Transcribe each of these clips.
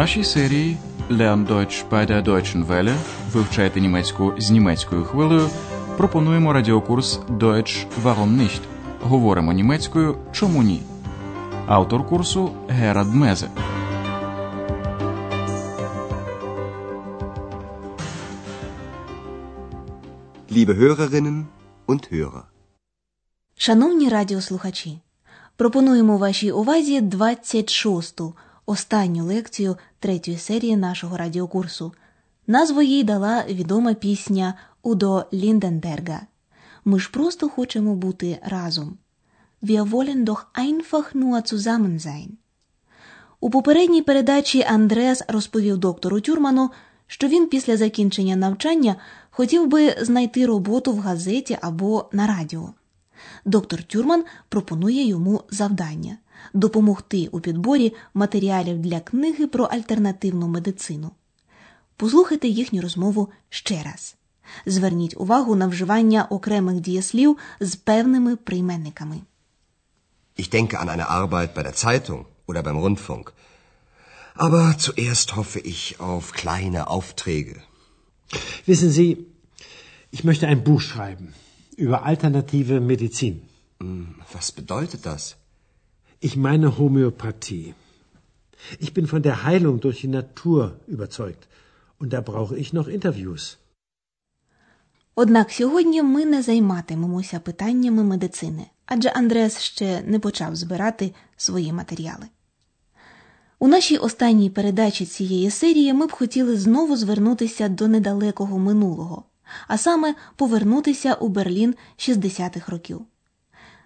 нашій серії Lern Deutsch bei der Deutschen Welle вивчайте німецьку з німецькою хвилею. Пропонуємо радіокурс Deutsch Warum nicht? Говоримо німецькою Чому ні? Автор курсу Герад Мезе. Liebe Hörerinnen und Hörer. Шановні радіослухачі, пропонуємо вашій увазі 26-ту, останню лекцію третьої серії нашого радіокурсу. Назву їй дала відома пісня Удо Лінденберга. Ми ж просто хочемо бути разом. Wir wollen doch einfach nur zusammen sein. У попередній передачі Андреас розповів доктору Тюрману, що він після закінчення навчання хотів би знайти роботу в газеті або на радіо. Доктор Тюрман пропонує йому завдання допомогти у підборі матеріалів для книги про альтернативну медицину. Послухайте їхню розмову ще раз. Зверніть увагу на вживання окремих дієслів з певними прийменниками. Ich denke an eine Arbeit bei der Zeitung oder beim Rundfunk. Aber zuerst hoffe ich auf kleine Aufträge. Wissen Sie, ich möchte ein Buch schreiben über alternative Medizin. Hm, Was bedeutet das? Ich meine Homöopathie. Ich bin von der Heilung durch die Natur überzeugt. Und da brauche ich noch Interviews. Однак сьогодні ми не займатимемося питаннями медицини, адже Андреас ще не почав збирати свої матеріали. У нашій останній передачі цієї серії ми б хотіли знову звернутися до недалекого минулого, а саме повернутися у Берлін 60-х років.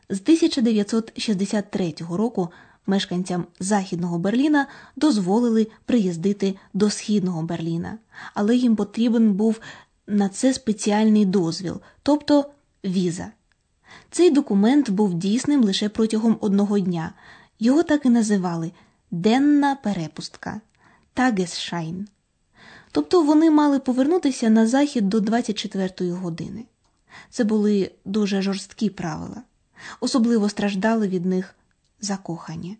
З 1963 року мешканцям Західного Берліна дозволили приїздити до Східного Берліна, але їм потрібен був на це спеціальний дозвіл, тобто віза. Цей документ був дійсним лише протягом одного дня. Його так і називали денна перепустка Тагесшайн. Тобто вони мали повернутися на захід до 24-ї години. Це були дуже жорсткі правила. Особливо страждали від них закохані.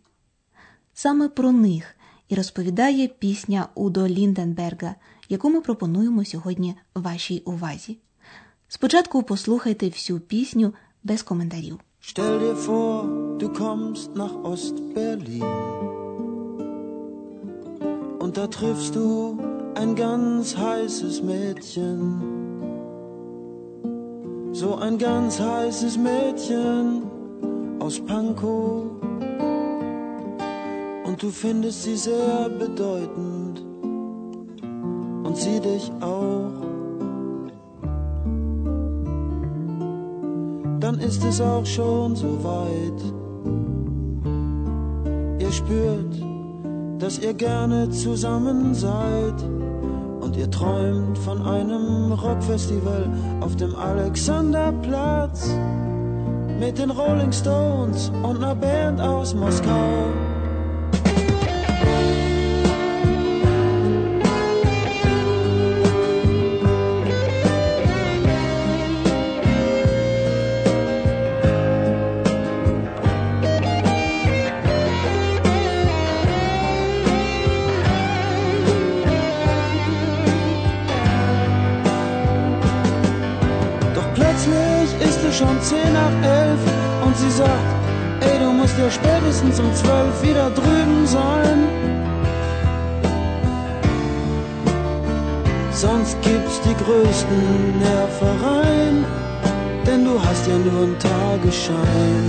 Саме про них і розповідає пісня Удо Лінденберга, яку ми пропонуємо сьогодні вашій увазі. Спочатку послухайте всю пісню без коментарів. Stell dir vor, du kommst nach Ost-Berlin. Und da triffst du ein ganz heißes Mädchen. So ein ganz heißes Mädchen aus Pankow. Und du findest sie sehr bedeutend. Und sie dich auch. dann ist es auch schon so weit. Ihr spürt, dass ihr gerne zusammen seid ihr träumt von einem Rockfestival auf dem Alexanderplatz mit den Rolling Stones und einer Band aus Moskau. Schon zehn nach elf und sie sagt, ey, du musst ja spätestens um zwölf wieder drüben sein. Sonst gibt's die größten Nervereien, denn du hast ja nur einen Tagesschein.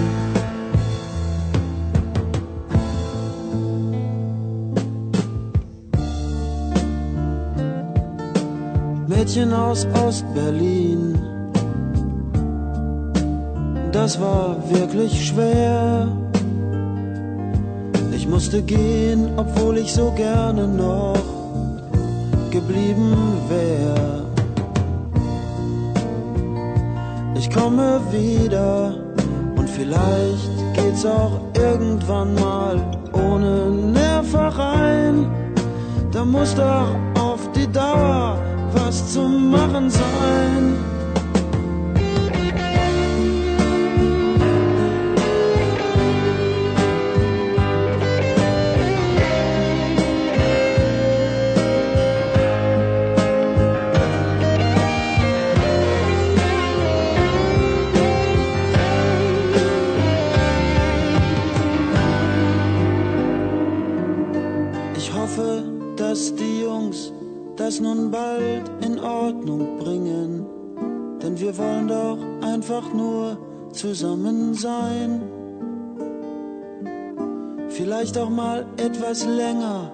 Mädchen aus Ost-Berlin. Das war wirklich schwer. Ich musste gehen, obwohl ich so gerne noch geblieben wär. Ich komme wieder und vielleicht geht's auch irgendwann mal ohne Nervereien. Da muss doch auf die Dauer was zu machen sein. Wir wollen doch einfach nur zusammen sein. Vielleicht auch mal etwas länger,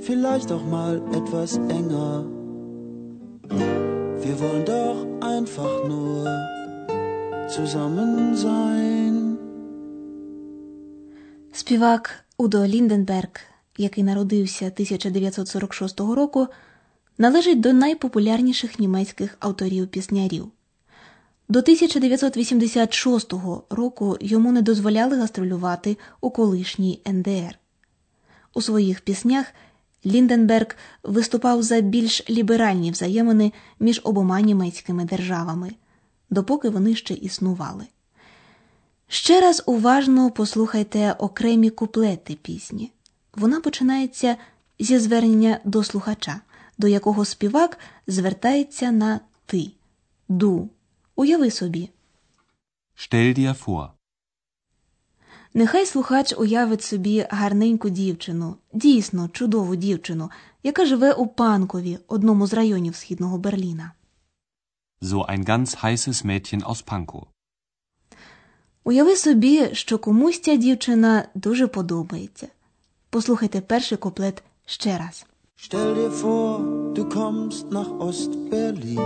vielleicht auch mal etwas enger. Wir wollen doch einfach nur zusammen sein. Співак Удо Лінденберг, який народився 1946 року, Належить до найпопулярніших німецьких авторів піснярів. До 1986 року йому не дозволяли гастролювати у колишній НДР. У своїх піснях Лінденберг виступав за більш ліберальні взаємини між обома німецькими державами, допоки вони ще існували. Ще раз уважно послухайте окремі куплети пісні. Вона починається зі звернення до слухача, до якого співак звертається на ти, ду. Уяви собі. Stell dir vor. Нехай слухач уявить собі гарненьку дівчину, дійсно чудову дівчину, яка живе у Панкові, одному з районів східного Берліна. So ein ganz heißes Mädchen aus Pankow. Уяви собі, що комусь ця дівчина дуже подобається. Послухайте перший куплет ще раз. Stell dir vor, du kommst nach Ost-Berlin.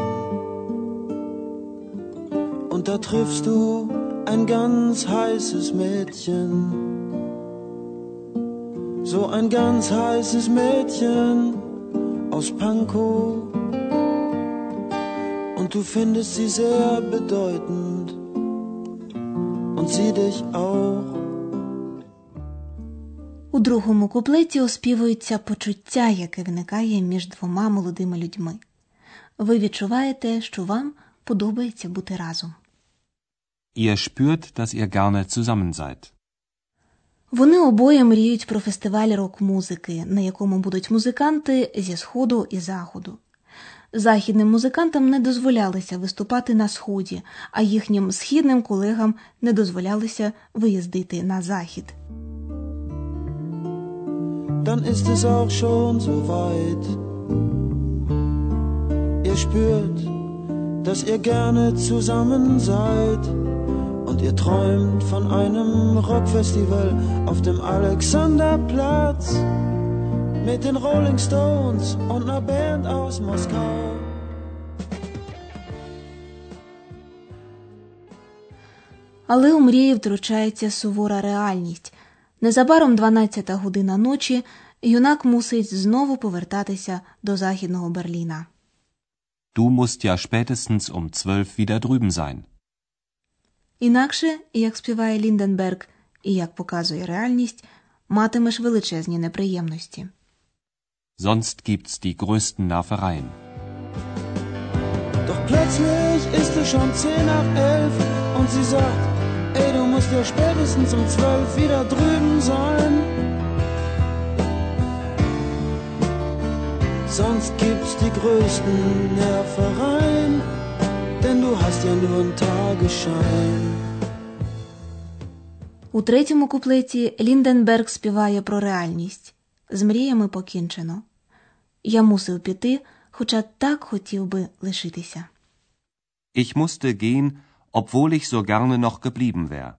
Und da triffst du ein ganz heißes Mädchen. So ein ganz heißes Mädchen aus Pankow. Und du findest sie sehr bedeutend. Und sie dich auch. У другому куплеті оспівується почуття, яке виникає між двома молодими людьми. Ви відчуваєте, що вам подобається бути разом. Ihr spürt, dass ihr gerne zusammen seid. Вони обоє мріють про фестиваль рок-музики, на якому будуть музиканти зі сходу і заходу. Західним музикантам не дозволялося виступати на сході, а їхнім східним колегам не дозволялося виїздити на захід. dann ist es auch schon so weit. Ihr spürt, dass ihr gerne zusammen seid und ihr träumt von einem Rockfestival auf dem Alexanderplatz mit den Rolling Stones und einer Band aus Moskau. Але у мрії втручається сувора реальність. Незабаром 12-та година ночі юнак мусить знову повертатися до західного Берліна. Du musst ja spätestens um zwölf wieder drüben sein. Інакше, як співає Лінденберг і як показує реальність, матимеш величезні неприємності. Sonst gibt's die größten Nervereien. Doch plötzlich ist es schon 10 nach 11 und sie sagt, ey, du musst ja spätestens um 12 wieder drüben sein. Sonst gibt's die größten Nervereien, denn du hast ja nur einen Tagesschein. У третьому куплеті Лінденберг співає про реальність. З мріями покінчено. Я мусив піти, хоча так хотів би лишитися. Ich musste gehen, obwohl ich so gerne noch geblieben wär.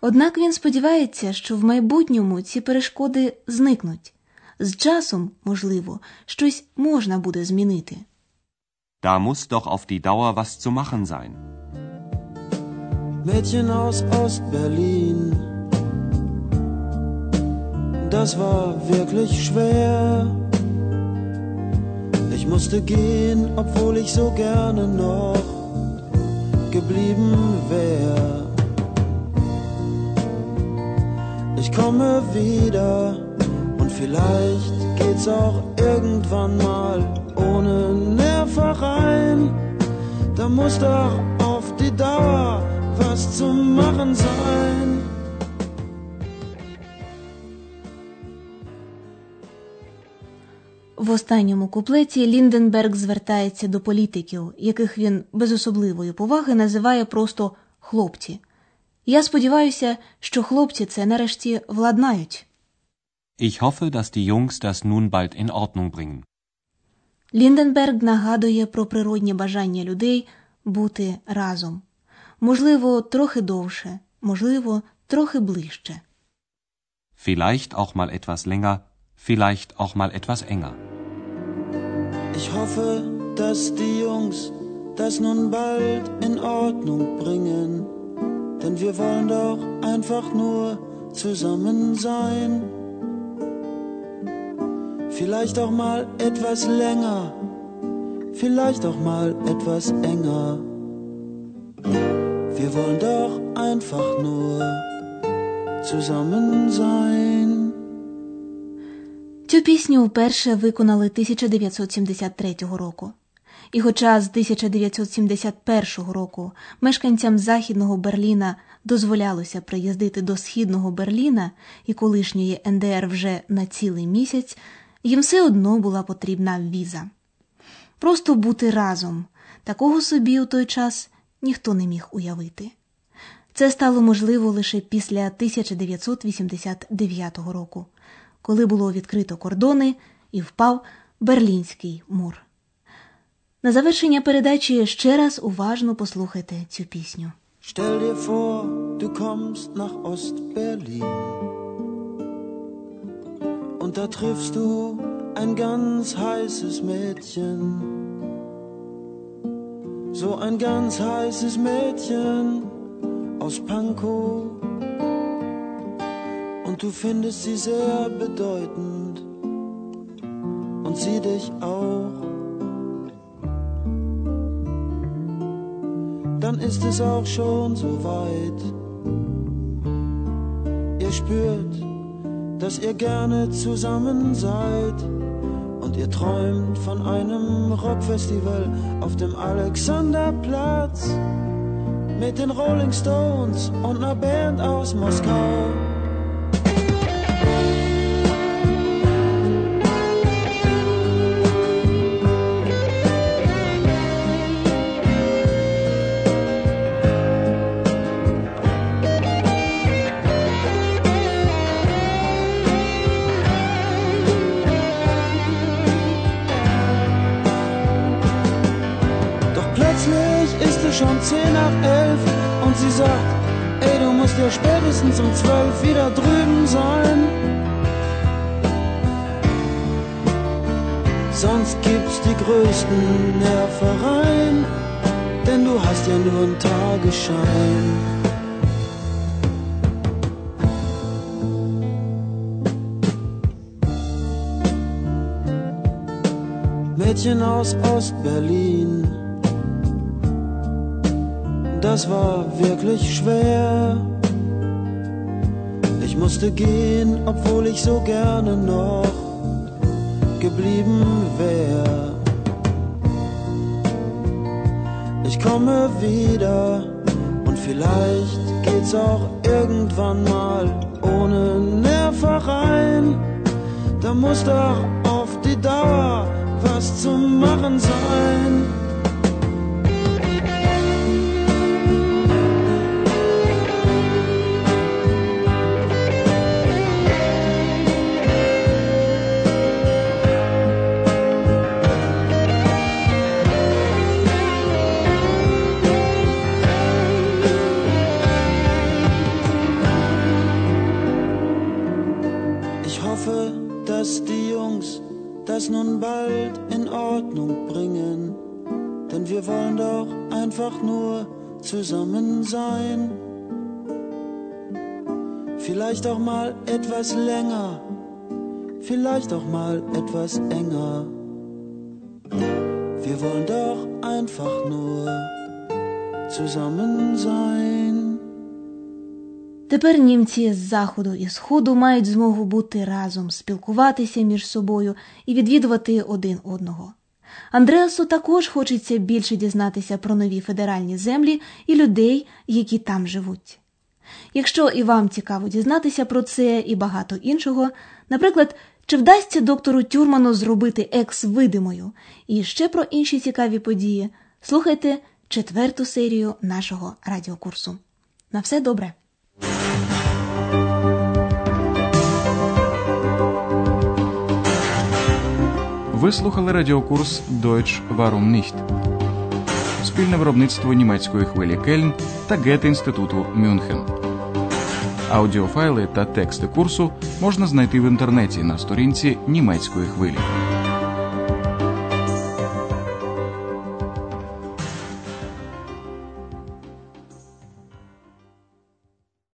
Однак він сподівається, що в майбутньому ці перешкоди зникнуть. З часом, можливо, щось можна буде змінити. Da muss doch auf die Dauer was zu machen sein. Mädchen aus Ostberlin. Das war wirklich schwer. Ich musste gehen, obwohl ich so gerne noch geblieben wär. Ich komme wieder und vielleicht geht's auch irgendwann mal ohne Nervereien. Da muss doch auf die Dauer was zu machen sein. В останньому куплеті Лінденберг звертається до політиків, яких він без особливої поваги називає просто хлопці. Я сподіваюся, що хлопці це нарешті владнають. Ich hoffe, dass die Jungs das nun bald in Ordnung bringen. Лінденберг нагадує про природнє бажання людей бути разом, можливо, трохи довше, можливо, трохи ближче. Vielleicht auch mal etwas länger, vielleicht auch mal etwas enger. Ich hoffe, dass die Jungs das nun bald in Ordnung bringen, denn wir wollen doch einfach nur zusammen sein. Vielleicht auch mal etwas länger, vielleicht auch mal etwas enger. Wir wollen doch einfach nur zusammen sein. Пісню вперше виконали 1973 року. І хоча з 1971 року мешканцям Західного Берліна дозволялося приїздити до Східного Берліна і колишньої НДР вже на цілий місяць, їм все одно була потрібна віза. Просто бути разом такого собі у той час ніхто не міг уявити. Це стало можливо лише після 1989 року, коли було відкрито кордони і впав Берлінський мур. На завершення передачі ще раз уважно послухайте цю пісню. Stell dir vor, du kommst nach Ostberlin und da triffst du ein ganz heißes Mädchen. So ein ganz heißes Mädchen aus Pankow du findest sie sehr bedeutend und sie dich auch. Dann ist es auch schon so weit. Ihr spürt, dass ihr gerne zusammen seid und ihr träumt von einem Rockfestival auf dem Alexanderplatz mit den Rolling Stones und einer Band aus Moskau. Schon zehn nach elf und sie sagt, ey, du musst ja spätestens um zwölf wieder drüben sein. Sonst gibt's die größten Nervereien, denn du hast ja nur einen Tagesschein. Mädchen aus Ostberlin. Das war wirklich schwer. Ich musste gehen, obwohl ich so gerne noch geblieben wär. Ich komme wieder und vielleicht geht's auch irgendwann mal ohne Nervereien. Da muss doch auf die Dauer was zu machen sein. Hoffe, dass die Jungs das nun bald in Ordnung bringen, denn wir wollen doch einfach nur zusammen sein. Vielleicht auch mal etwas länger, vielleicht auch mal etwas enger. Wir wollen doch einfach nur zusammen sein. Тепер німці з заходу і сходу мають змогу бути разом, спілкуватися між собою і відвідувати один одного. Андреасу також хочеться більше дізнатися про нові федеральні землі і людей, які там живуть. Якщо і вам цікаво дізнатися про це і багато іншого, наприклад, чи вдасться доктору Тюрману зробити екс видимою і ще про інші цікаві події, слухайте четверту серію нашого радіокурсу. На все добре! Слухали радіокурс Deutsch Warum nicht? Спільне виробництво німецької хвилі Кельн та Гет-інституту Мюнхен. Аудіофайли та тексти курсу можна знайти в інтернеті на сторінці німецької хвилі.